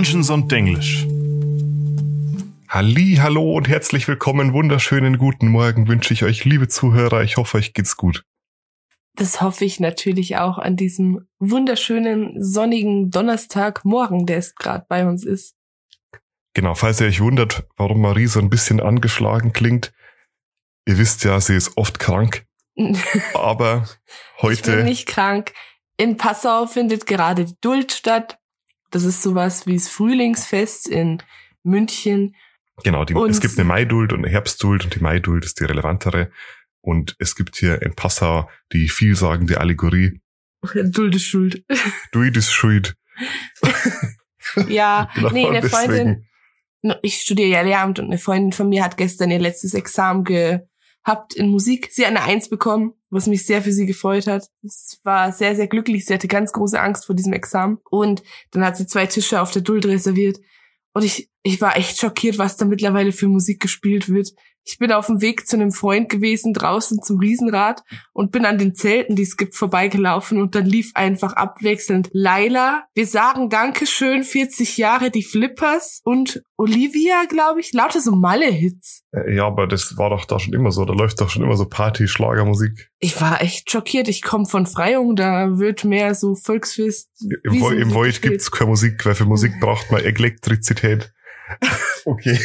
Dungeons und Denglisch. Halli, hallo und herzlich willkommen. Wunderschönen guten Morgen wünsche ich euch, liebe Zuhörer. Ich hoffe, euch geht's gut. Das hoffe ich natürlich auch an diesem wunderschönen sonnigen Donnerstagmorgen, der es gerade bei uns ist. Genau, falls ihr euch wundert, warum Marie so ein bisschen angeschlagen klingt. Ihr wisst ja, sie ist oft krank. Aber heute. Ich bin nicht krank. In Passau findet gerade die Duld statt. Das ist sowas wie das Frühlingsfest in München. Genau, die, es gibt eine Maiduld und eine Herbstduld und die Maiduld ist die relevantere. Und es gibt hier in Passau die vielsagende Allegorie. Duld ist schuld. Duld ist schuld. ja, genau, nee, eine Freundin, ich studiere ja Lehramt und eine Freundin von mir hat gestern ihr letztes Examen gehabt in Musik. Sie eine Eins bekommen, was mich sehr für sie gefreut hat. Es war sehr, sehr glücklich. Sie hatte ganz große Angst vor diesem Examen. Und dann hat sie zwei Tische auf der Duld reserviert. Und ich, ich war echt schockiert, was da mittlerweile für Musik gespielt wird. Ich bin auf dem Weg zu einem Freund gewesen, draußen zum Riesenrad und bin an den Zelten, die es gibt, vorbeigelaufen und dann lief einfach abwechselnd Laila. Wir sagen Dankeschön, 40 Jahre, die Flippers und Olivia, glaube ich. Lauter so Malle-Hits. Äh, ja, aber das war doch da schon immer so. Da läuft doch schon immer so Party-Schlagermusik. Ich war echt schockiert. Ich komme von Freyung, da wird mehr so Volksfest. Im, Vo im Void gibt's keine Musik, weil für Musik braucht man Elektrizität. okay.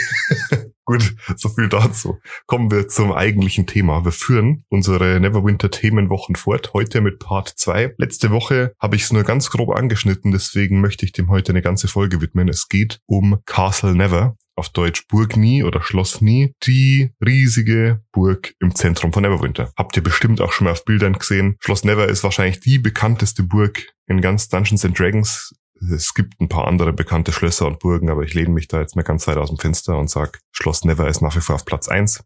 Gut, so viel dazu. Kommen wir zum eigentlichen Thema. Wir führen unsere Neverwinter Themenwochen fort. Heute mit Part 2. Letzte Woche habe ich es nur ganz grob angeschnitten, deswegen möchte ich dem heute eine ganze Folge widmen. Es geht um Castle Never, auf Deutsch Burg Nie oder Schloss Nie, die riesige Burg im Zentrum von Neverwinter. Habt ihr bestimmt auch schon mal auf Bildern gesehen. Schloss Never ist wahrscheinlich die bekannteste Burg in ganz Dungeons and Dragons es gibt ein paar andere bekannte Schlösser und Burgen, aber ich lehne mich da jetzt mal ganz weit aus dem Fenster und sag, Schloss Never ist nach wie vor auf Platz eins.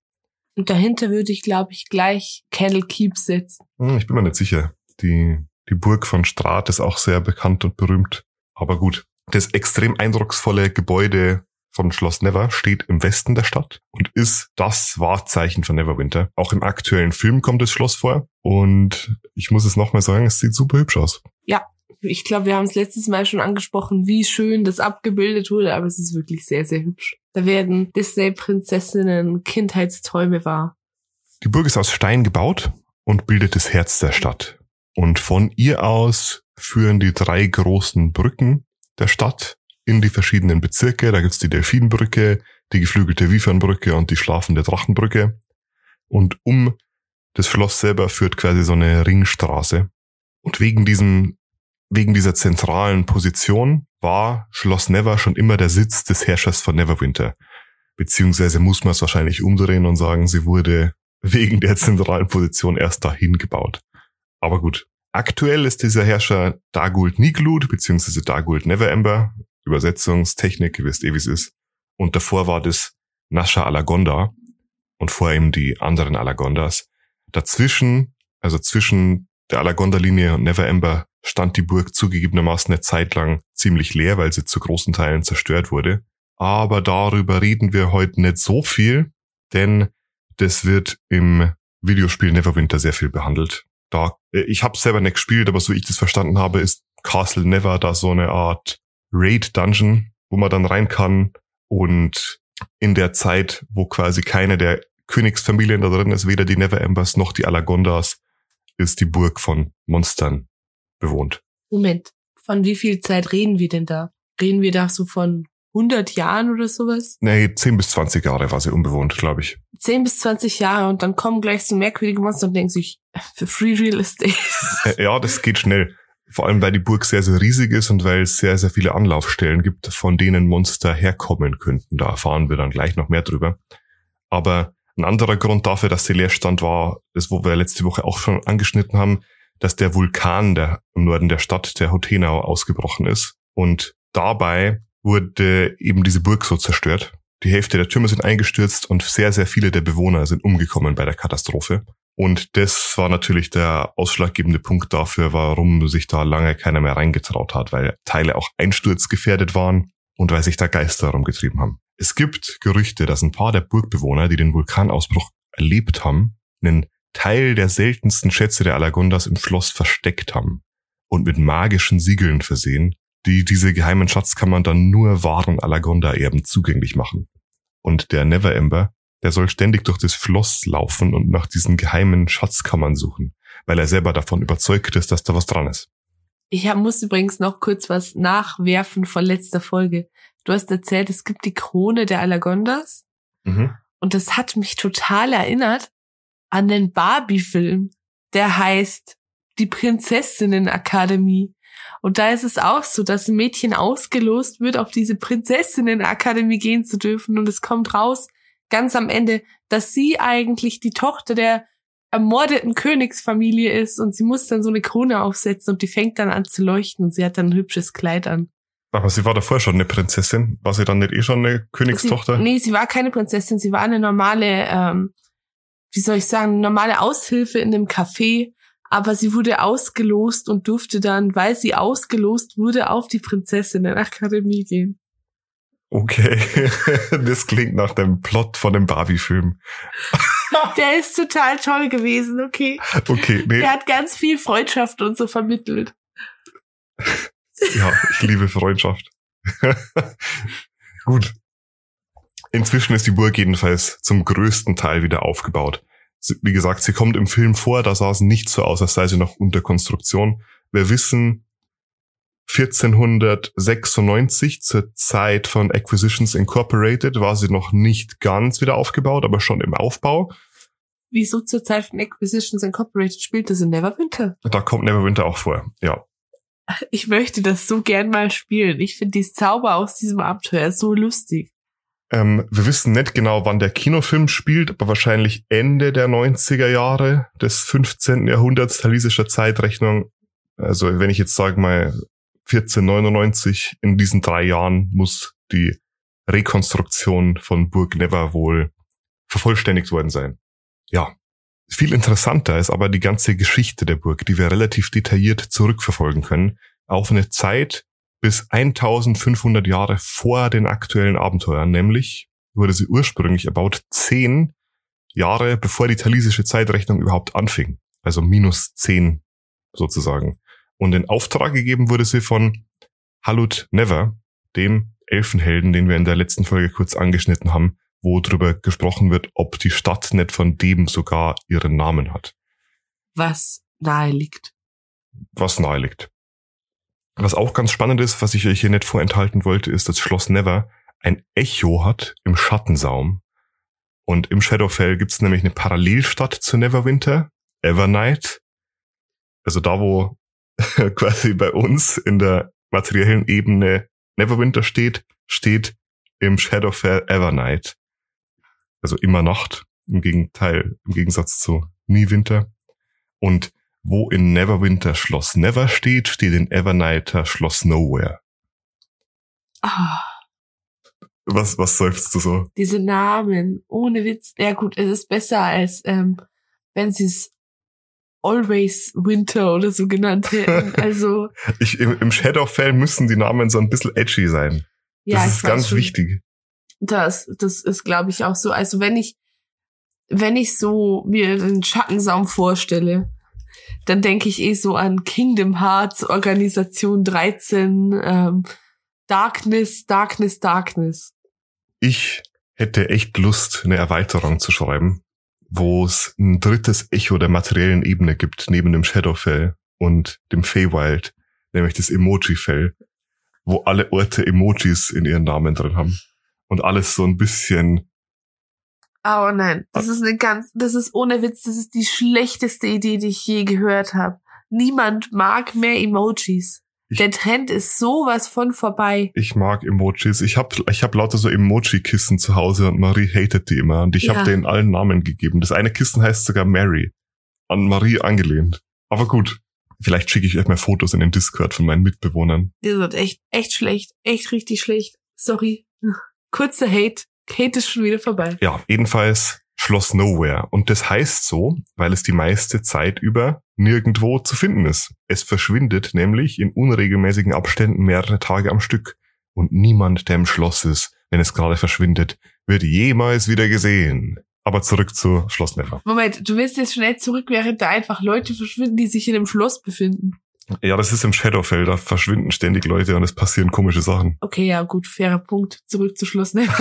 Und dahinter würde ich, glaube ich, gleich Candle Keep setzen. Hm, ich bin mir nicht sicher. Die, die Burg von Strat ist auch sehr bekannt und berühmt. Aber gut. Das extrem eindrucksvolle Gebäude von Schloss Never steht im Westen der Stadt und ist das Wahrzeichen von Neverwinter. Auch im aktuellen Film kommt das Schloss vor und ich muss es nochmal sagen, es sieht super hübsch aus. Ja, ich glaube, wir haben es letztes Mal schon angesprochen, wie schön das abgebildet wurde, aber es ist wirklich sehr, sehr hübsch. Da werden Disney-Prinzessinnen Kindheitsträume wahr. Die Burg ist aus Stein gebaut und bildet das Herz der Stadt. Und von ihr aus führen die drei großen Brücken der Stadt in die verschiedenen Bezirke. Da gibt's die Delfinbrücke, die geflügelte Wiefernbrücke und die schlafende Drachenbrücke. Und um das Schloss selber führt quasi so eine Ringstraße. Und wegen diesem Wegen dieser zentralen Position war Schloss Never schon immer der Sitz des Herrschers von Neverwinter. Beziehungsweise muss man es wahrscheinlich umdrehen und sagen, sie wurde wegen der zentralen Position erst dahin gebaut. Aber gut. Aktuell ist dieser Herrscher Dagult Niglut, beziehungsweise Dagult Neverember. Übersetzungstechnik, ihr wisst eh, wie es ist. Und davor war das Nasha Alagonda und vor ihm die anderen Alagondas. Dazwischen, also zwischen der Alagonda-Linie und Neverember, stand die Burg zugegebenermaßen eine Zeit lang ziemlich leer, weil sie zu großen Teilen zerstört wurde. Aber darüber reden wir heute nicht so viel, denn das wird im Videospiel Neverwinter sehr viel behandelt. Da, äh, ich habe selber nicht gespielt, aber so wie ich das verstanden habe, ist Castle Never da so eine Art Raid-Dungeon, wo man dann rein kann und in der Zeit, wo quasi keine der Königsfamilien da drin ist, weder die Never Embers noch die Alagondas, ist die Burg von Monstern bewohnt. Moment, von wie viel Zeit reden wir denn da? Reden wir da so von 100 Jahren oder sowas? Nee, 10 bis 20 Jahre war sie unbewohnt, glaube ich. 10 bis 20 Jahre und dann kommen gleich so merkwürdige Monster und denken sich, für Free Real Estate. Äh, ja, das geht schnell. Vor allem, weil die Burg sehr, sehr riesig ist und weil es sehr, sehr viele Anlaufstellen gibt, von denen Monster herkommen könnten. Da erfahren wir dann gleich noch mehr drüber. Aber ein anderer Grund dafür, dass sie Leerstand war, ist, wo wir letzte Woche auch schon angeschnitten haben, dass der Vulkan der im Norden der Stadt, der Hotenau, ausgebrochen ist. Und dabei wurde eben diese Burg so zerstört. Die Hälfte der Türme sind eingestürzt und sehr, sehr viele der Bewohner sind umgekommen bei der Katastrophe. Und das war natürlich der ausschlaggebende Punkt dafür, warum sich da lange keiner mehr reingetraut hat, weil Teile auch einsturzgefährdet waren und weil sich da Geister herumgetrieben haben. Es gibt Gerüchte, dass ein paar der Burgbewohner, die den Vulkanausbruch erlebt haben, einen Teil der seltensten Schätze der Alagondas im Schloss versteckt haben und mit magischen Siegeln versehen die diese geheimen Schatzkammern dann nur wahren Alagonda-Erben zugänglich machen. Und der Neverember, der soll ständig durch das Floss laufen und nach diesen geheimen Schatzkammern suchen, weil er selber davon überzeugt ist, dass da was dran ist. Ich hab, muss übrigens noch kurz was nachwerfen von letzter Folge. Du hast erzählt, es gibt die Krone der Alagondas. Mhm. Und das hat mich total erinnert an den Barbie-Film, der heißt Die Prinzessinnen-Akademie. Und da ist es auch so, dass ein Mädchen ausgelost wird, auf diese Prinzessinnen-Akademie gehen zu dürfen. Und es kommt raus, ganz am Ende, dass sie eigentlich die Tochter der ermordeten Königsfamilie ist und sie muss dann so eine Krone aufsetzen und die fängt dann an zu leuchten und sie hat dann ein hübsches Kleid an. Aber sie war davor schon eine Prinzessin. War sie dann nicht eh schon eine Königstochter? Sie, nee, sie war keine Prinzessin, sie war eine normale, ähm, wie soll ich sagen, normale Aushilfe in einem Café, aber sie wurde ausgelost und durfte dann, weil sie ausgelost wurde, auf die Prinzessinnenakademie gehen. Okay, das klingt nach dem Plot von dem Barbie-Film. Der ist total toll gewesen, okay. Okay, nee. Der hat ganz viel Freundschaft und so vermittelt. Ja, ich liebe Freundschaft. Gut. Inzwischen ist die Burg jedenfalls zum größten Teil wieder aufgebaut. Wie gesagt, sie kommt im Film vor, da sah es nicht so aus, als sei sie noch unter Konstruktion. Wir wissen, 1496 zur Zeit von Acquisitions Incorporated war sie noch nicht ganz wieder aufgebaut, aber schon im Aufbau. Wieso zur Zeit von Acquisitions Incorporated spielt das in Neverwinter? Da kommt Neverwinter auch vor, ja. Ich möchte das so gern mal spielen. Ich finde die Zauber aus diesem Abenteuer so lustig. Ähm, wir wissen nicht genau, wann der Kinofilm spielt, aber wahrscheinlich Ende der 90er Jahre des 15. Jahrhunderts talisischer Zeitrechnung. Also wenn ich jetzt sage mal 1499, in diesen drei Jahren muss die Rekonstruktion von Burg Never wohl vervollständigt worden sein. Ja, viel interessanter ist aber die ganze Geschichte der Burg, die wir relativ detailliert zurückverfolgen können, auf eine Zeit bis 1500 Jahre vor den aktuellen Abenteuern, nämlich wurde sie ursprünglich about zehn Jahre bevor die talisische Zeitrechnung überhaupt anfing, also minus zehn sozusagen. Und in Auftrag gegeben wurde sie von Halut Never, dem Elfenhelden, den wir in der letzten Folge kurz angeschnitten haben, wo drüber gesprochen wird, ob die Stadt nicht von dem sogar ihren Namen hat. Was nahe liegt. Was nahe liegt. Was auch ganz spannend ist, was ich euch hier nicht vorenthalten wollte, ist, dass Schloss Never ein Echo hat im Schattensaum. Und im Shadowfell gibt es nämlich eine Parallelstadt zu Neverwinter, Evernight. Also da, wo quasi bei uns in der materiellen Ebene Neverwinter steht, steht im Shadowfell Evernight. Also immer Nacht, im Gegenteil, im Gegensatz zu Nie Winter. Und wo in Neverwinter Schloss Never steht, steht in Evernighter Schloss Nowhere. Ah, Was, was seufzt du so? diese Namen, ohne Witz. Ja gut, es ist besser als ähm, wenn sie es Always Winter oder so genannt hätten. Also Ich, im, Im Shadowfell müssen die Namen so ein bisschen edgy sein. ja, das ist ganz schon. wichtig. Das, das ist, glaube ich, auch so. Also wenn ich, wenn ich so mir den Schattensaum vorstelle, dann denke ich eh so an Kingdom Hearts, Organisation 13, ähm, Darkness, Darkness, Darkness. Ich hätte echt Lust, eine Erweiterung zu schreiben, wo es ein drittes Echo der materiellen Ebene gibt, neben dem Shadowfell und dem Feywild, nämlich das Emoji-Fell, wo alle Orte Emojis in ihren Namen drin haben. Und alles so ein bisschen, Oh nein, das ist eine ganz, das ist ohne Witz, das ist die schlechteste Idee, die ich je gehört habe. Niemand mag mehr Emojis. Ich- Der Trend ist sowas von vorbei. ich mag Emojis. Ich hab, ich hab lauter so Emoji-Kissen zu Hause und Marie hatet die immer. Und ich Ja. hab denen allen Namen gegeben. Das eine Kissen heißt sogar Mary. An Marie angelehnt. Aber gut. Vielleicht schicke ich euch mal Fotos in den Discord von meinen Mitbewohnern. Die sind echt, echt schlecht. Echt richtig schlecht. Sorry. Kurzer Hate. Hate ist schon wieder vorbei. Ja, jedenfalls Schloss Nowhere. Und das heißt so, weil es die meiste Zeit über nirgendwo zu finden ist. Es verschwindet nämlich in unregelmäßigen Abständen mehrere Tage am Stück. Und niemand, der im Schloss ist, wenn es gerade verschwindet, wird jemals wieder gesehen. Aber zurück zu Schloss Never. Moment, du willst jetzt schnell zurück, während da einfach Leute verschwinden, die sich in einem Schloss befinden. Ja, das ist im Shadowfell, da verschwinden ständig Leute und es passieren komische Sachen. Okay, ja, gut, fairer Punkt. Zurück zu Schloss ne?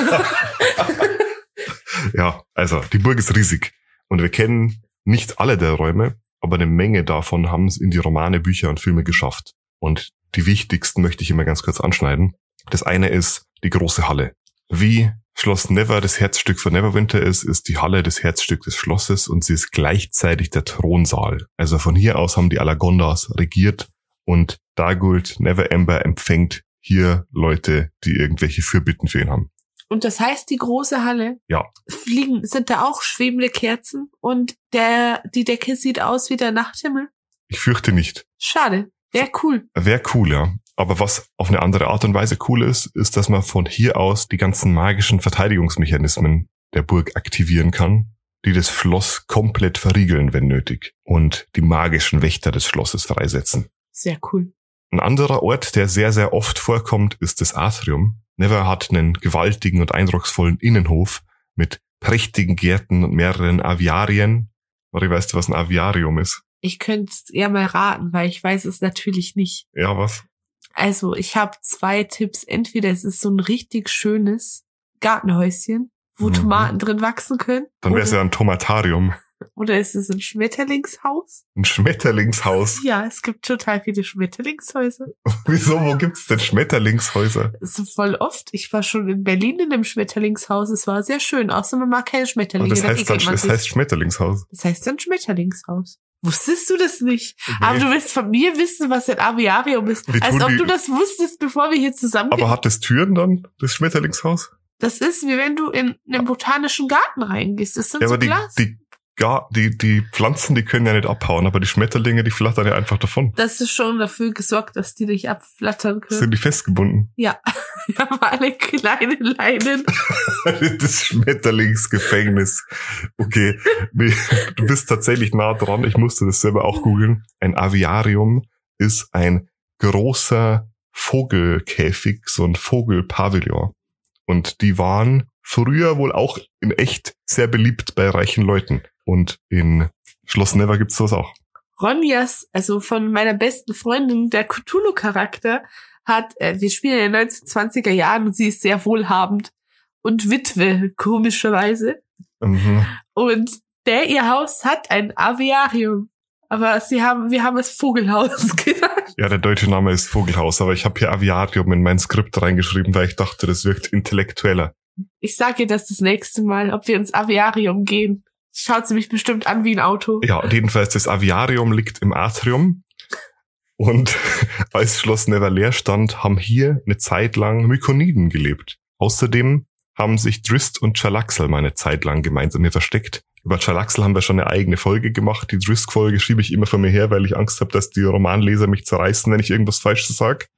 ja, also die Burg ist riesig und wir kennen nicht alle der Räume, aber eine Menge davon haben es in die Romane, Bücher und Filme geschafft. Und die wichtigsten möchte ich immer ganz kurz anschneiden. Das eine ist die große Halle. Wie Schloss Never das Herzstück von Neverwinter ist, ist die Halle das Herzstück des Schlosses und sie ist gleichzeitig der Thronsaal. Also von hier aus haben die Alagondas regiert und Dagult Neverember empfängt hier Leute, die irgendwelche Fürbitten für ihn haben. Und das heißt, die große Halle. Ja. Fliegen, sind da auch schwebende Kerzen und der, die Decke sieht aus wie der Nachthimmel? Ich fürchte nicht. Schade. Wäre cool. Wäre cool, ja. Aber was auf eine andere Art und Weise cool ist, ist, dass man von hier aus die ganzen magischen Verteidigungsmechanismen der Burg aktivieren kann, die das Schloss komplett verriegeln, wenn nötig, und die magischen Wächter des Schlosses freisetzen. Sehr cool. Ein anderer Ort, der sehr, sehr oft vorkommt, ist das Atrium. Never hat einen gewaltigen und eindrucksvollen Innenhof mit prächtigen Gärten und mehreren Aviarien. Mari, weißt du, was ein Aviarium ist? Ich könnte es eher mal raten, weil ich weiß es natürlich nicht. Ja, was? Also, ich habe zwei Tipps. Entweder es ist so ein richtig schönes Gartenhäuschen, wo Mhm. Tomaten drin wachsen können. Dann wäre es ja ein Tomatarium. Oder ist es ein Schmetterlingshaus? Ein Schmetterlingshaus. Ja, es gibt total viele Schmetterlingshäuser. Wieso, wo gibt's denn Schmetterlingshäuser? So voll oft. Ich war schon in Berlin in einem Schmetterlingshaus. Es war sehr schön. Außer man mag keine Aber Schmetterlinge. das da heißt dann, das heißt Schmetterlingshaus. das heißt dann Schmetterlingshaus. Wusstest du das nicht? Aber du willst von mir wissen, was ein Aviarium ist. Wie Als ob die- du das wusstest, bevor wir hier zusammen. Aber hat das Türen dann, das Schmetterlingshaus? Das ist wie wenn du in einen botanischen Garten reingehst. Das sind Ja, so aber die, Glas. die, gar, die, die Pflanzen, die können ja nicht abhauen, aber die Schmetterlinge, die flattern ja einfach davon. das ist schon dafür gesorgt, dass die nicht abflattern können. Sind die festgebunden? ja. Wir haben alle kleine Leinen. das Schmetterlingsgefängnis. Okay, du bist tatsächlich nah dran. Ich musste das selber auch googeln. Ein Aviarium ist ein großer Vogelkäfig, so ein Vogelpavillon. Und die waren früher wohl auch in echt sehr beliebt bei reichen Leuten. Und in Schloss Never gibt's sowas auch. Ronjas, also von meiner besten Freundin, der Cthulhu-Charakter, hat, äh, wir spielen in den 1920er Jahren und sie ist sehr wohlhabend und Witwe, komischerweise. Mhm. Und der ihr Haus hat ein Aviarium. Aber sie haben, wir haben es Vogelhaus genannt. Ja, der deutsche Name ist Vogelhaus, aber ich habe hier Aviarium in mein Skript reingeschrieben, weil ich dachte, das wirkt intellektueller. Ich sage ihr das das nächste Mal, ob wir ins Aviarium gehen. Schaut sie mich bestimmt an wie ein Auto. Ja, jedenfalls das Aviarium liegt im Atrium. Und als Schloss Never leer stand, haben hier eine Zeit lang Mykoniden gelebt. Außerdem haben sich Drist und Chalaxel mal eine Zeit lang gemeinsam hier versteckt. Über Chalaxel haben wir schon eine eigene Folge gemacht. Die Drist-Folge schiebe ich immer von mir her, weil ich Angst habe, dass die Romanleser mich zerreißen, wenn ich irgendwas Falsches sag.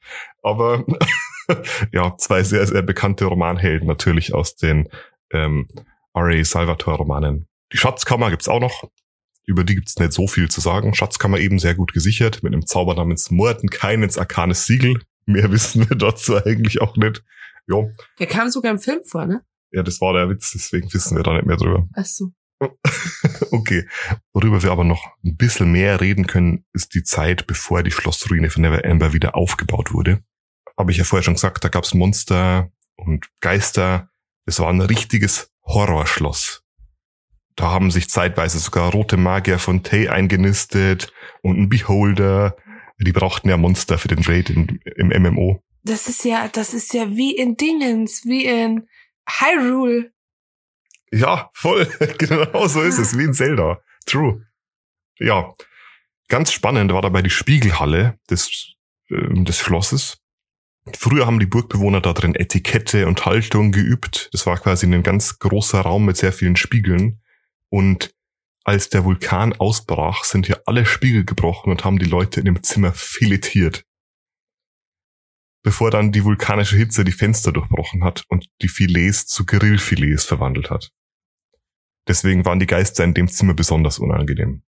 Aber ja, zwei sehr, sehr bekannte Romanhelden natürlich aus den ähm, R.A. Salvatore-Romanen. Die Schatzkammer gibt's auch noch. Über die gibt's nicht so viel zu sagen. Schatzkammer eben sehr gut gesichert mit einem Zauber namens Mordenkainens Arcanes Siegel. Mehr wissen wir dazu eigentlich auch nicht. Ja, Der kam sogar im Film vor, ne? ja, das war der Witz, deswegen wissen wir da nicht mehr drüber. Ach so. Okay. Worüber wir aber noch ein bisschen mehr reden können, ist die Zeit, bevor die Schlossruine von Never Amber wieder aufgebaut wurde. Habe ich ja vorher schon gesagt, da gab's Monster und Geister. Es war ein richtiges Horrorschloss. Da haben sich zeitweise sogar rote Magier von Tay eingenistet und ein Beholder. Die brauchten ja Monster für den Raid in, im MMO. Das ist ja, das ist ja wie in Dingens, wie in Hyrule. Ja, voll. genau so ist es, wie in Zelda. True. Ja. Ganz spannend war dabei die Spiegelhalle des, ähm, des Schlosses. Früher haben die Burgbewohner da drin Etikette und Haltung geübt. Das war quasi ein ganz großer Raum mit sehr vielen Spiegeln. Und als der Vulkan ausbrach, sind hier alle Spiegel gebrochen und haben die Leute in dem Zimmer filetiert. Bevor dann die vulkanische Hitze die Fenster durchbrochen hat und die Filets zu Grillfilets verwandelt hat. Deswegen waren die Geister in dem Zimmer besonders unangenehm.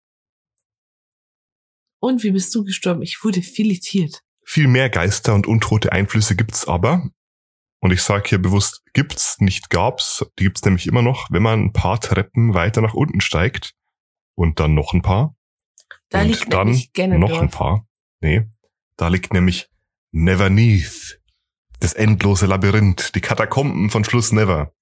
Und wie bist du gestorben? Ich wurde filetiert. Viel mehr Geister und untote Einflüsse gibt's aber. Und ich sage hier bewusst, gibt's, nicht gab's. Die gibt's nämlich immer noch, wenn man ein paar Treppen weiter nach unten steigt. Und dann noch ein paar. Da und liegt dann nämlich noch ein paar. Nee, da liegt nämlich Neverneath. Das endlose Labyrinth, die Katakomben von Schluss Never.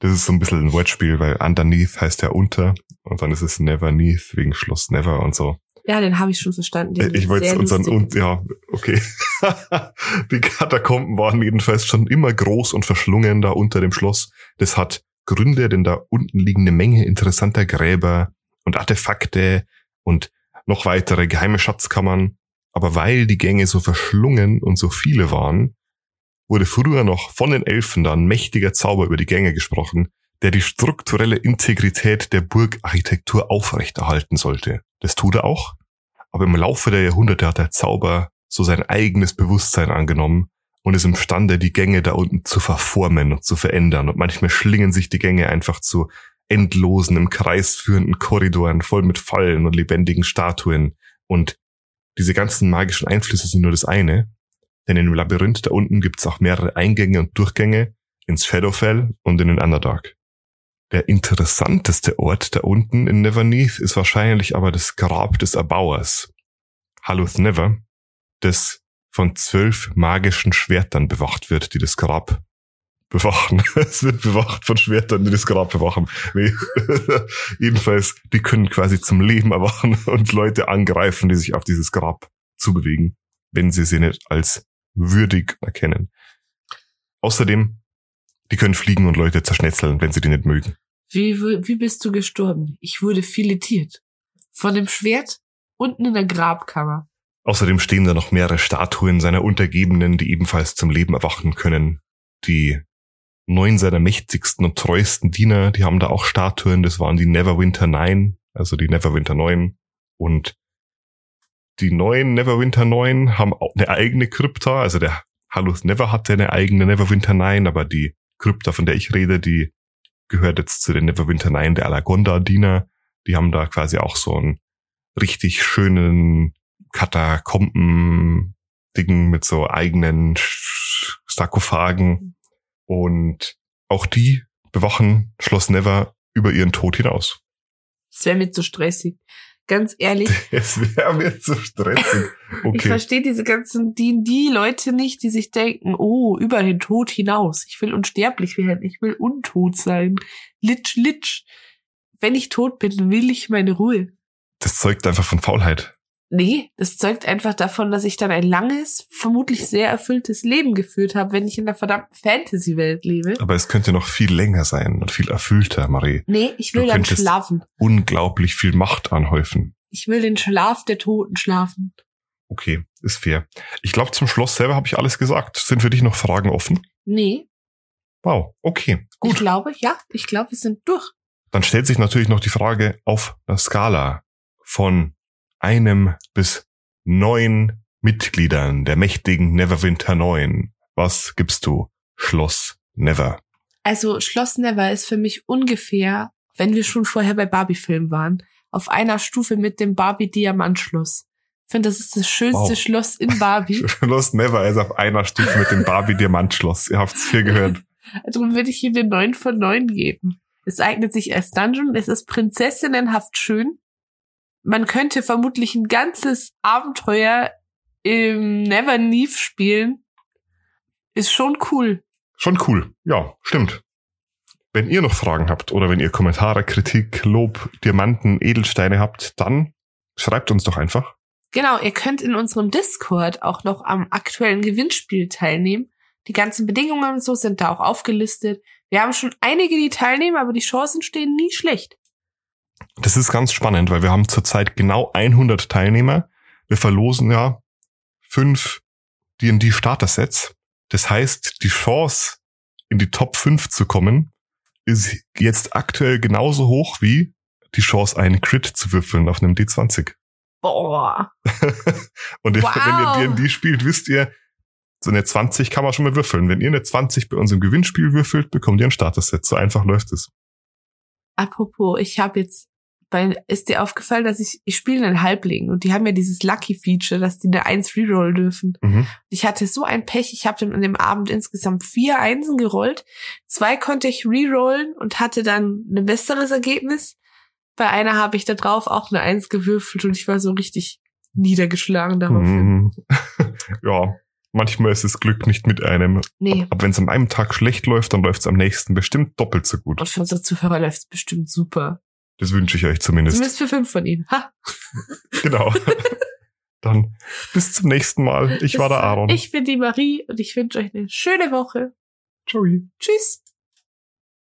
Das ist so ein bisschen ein Wortspiel, weil underneath heißt ja unter und dann ist es Neverneath wegen Schluss Never und so. Ja, den habe ich schon verstanden. Den Äh, Ich wollte unseren, und, ja, okay. die Katakomben waren jedenfalls schon immer groß und verschlungen da unter dem Schloss. Das hat Gründe, denn da unten liegen eine Menge interessanter Gräber und Artefakte und noch weitere geheime Schatzkammern. Aber weil die Gänge so verschlungen und so viele waren, wurde früher noch von den Elfen da ein mächtiger Zauber über die Gänge gesprochen, der die strukturelle Integrität der Burgarchitektur aufrechterhalten sollte. Das tut er auch. Aber im Laufe der Jahrhunderte hat der Zauber so sein eigenes Bewusstsein angenommen und ist imstande, die Gänge da unten zu verformen und zu verändern. Und manchmal schlingen sich die Gänge einfach zu endlosen, im Kreis führenden Korridoren voll mit Fallen und lebendigen Statuen. Und diese ganzen magischen Einflüsse sind nur das eine. Denn im Labyrinth da unten gibt's auch mehrere Eingänge und Durchgänge ins Shadowfell und in den Underdark. Der interessanteste Ort da unten in Neverneath ist wahrscheinlich aber das Grab des Erbauers, Haluth Never, das von zwölf magischen Schwertern bewacht wird, die das Grab bewachen. Es wird bewacht von Schwertern, die das Grab bewachen. Nee. Jedenfalls, die können quasi zum Leben erwachen und Leute angreifen, die sich auf dieses Grab zubewegen, wenn sie sie nicht als würdig erkennen. Außerdem, die können fliegen und Leute zerschnetzeln, wenn sie die nicht mögen. Wie, wie wie bist du gestorben? Ich wurde filetiert. Von dem Schwert unten in der Grabkammer. Außerdem stehen da noch mehrere Statuen seiner Untergebenen, die ebenfalls zum Leben erwachen können. Die neun seiner mächtigsten und treuesten Diener, die haben da auch Statuen. Das waren die Neverwinter Nine, also die Neverwinter Neun. Und die neuen Neverwinter Neun haben auch eine eigene Krypta. Also der Haluth Never hatte eine eigene Neverwinter Nine, aber die Krypta, von der ich rede, die gehört jetzt zu den Neverwinter Nine der Alagonda-Diener. Die haben da quasi auch so einen richtig schönen Katakomben-Dingen mit so eigenen Sarkophagen. Und auch die bewachen Schloss Never über ihren Tod hinaus. Das wäre mir zu stressig. Ganz ehrlich, Es wäre mir zu stressig. ich Okay. verstehe diese ganzen D&D-Leute nicht, die sich denken, oh, über den Tod hinaus. Ich will unsterblich werden. Ich will untot sein. Litsch, litsch. Wenn ich tot bin, will ich meine Ruhe. Das zeugt einfach von Faulheit. Nee, das zeugt einfach davon, dass ich dann ein langes, vermutlich sehr erfülltes Leben geführt habe, wenn ich in der verdammten Fantasy-Welt lebe. Aber es könnte noch viel länger sein und viel erfüllter, Marie. Nee, ich will Du dann schlafen. Unglaublich viel Macht anhäufen. Ich will den Schlaf der Toten schlafen. Okay, ist fair. Ich glaube, zum Schloss selber habe ich alles gesagt. Sind für dich noch Fragen offen? Nee, Wow, okay, ich gut. glaube, ja, ich glaube, wir sind durch. Dann stellt sich natürlich noch die Frage auf der Skala von einem bis neun Mitgliedern der mächtigen Neverwinter 9. Was gibst du? Schloss Never. Also Schloss Never ist für mich ungefähr, wenn wir schon vorher bei Barbie-Filmen waren, auf einer Stufe mit dem Barbie-Diamantschloss. Ich finde, das ist das schönste Wow. Schloss in Barbie. Schloss Never ist auf einer Stufe mit dem Barbie Diamantschloss. Ihr habt's hier gehört. Darum würde ich ihm den 9 von 9 geben. Es eignet sich als Dungeon, es ist prinzessinnenhaft schön. Man könnte vermutlich ein ganzes Abenteuer im Neverneath spielen. Ist schon cool. Schon cool. Ja, stimmt. Wenn ihr noch Fragen habt oder wenn ihr Kommentare, Kritik, Lob, Diamanten, Edelsteine habt, dann schreibt uns doch einfach. Genau, ihr könnt in unserem Discord auch noch am aktuellen Gewinnspiel teilnehmen. Die ganzen Bedingungen und so sind da auch aufgelistet. Wir haben schon einige, die teilnehmen, aber die Chancen stehen nie schlecht. Das ist ganz spannend, weil wir haben zurzeit genau 100 Teilnehmer. Wir verlosen ja fünf D&D Starter-Sets. Das heißt, die Chance, in die Top 5 zu kommen, ist jetzt aktuell genauso hoch wie die Chance, einen Crit zu würfeln auf einem D20. Boah. Und Wow. wenn ihr D&D spielt, wisst ihr, so eine 20 kann man schon mal würfeln. Wenn ihr eine 20 bei unserem Gewinnspiel würfelt, bekommt ihr ein Starter-Set. So einfach läuft es. Apropos, ich habe jetzt bei, ist dir aufgefallen, dass ich, ich spiele einen Halbling und die haben ja dieses Lucky-Feature, dass die eine Eins rerollen dürfen. Mhm. Ich hatte so ein Pech, ich habe an dem Abend insgesamt vier Einsen gerollt. Zwei konnte ich rerollen und hatte dann ein besseres Ergebnis. Bei einer habe ich da drauf auch eine Eins gewürfelt und ich war so richtig niedergeschlagen daraufhin. Mhm. ja, manchmal ist das Glück nicht mit einem. Nee. Aber wenn es an einem Tag schlecht läuft, dann läuft es am nächsten bestimmt doppelt so gut. Und für unsere Zuhörer läuft es bestimmt super. Das wünsche ich euch zumindest. Zumindest für fünf von ihnen. Ha. Genau. dann bis zum nächsten Mal. Ich war der Aaron. Ich bin die Marie und ich wünsche euch eine schöne Woche. Ciao. Tschüss.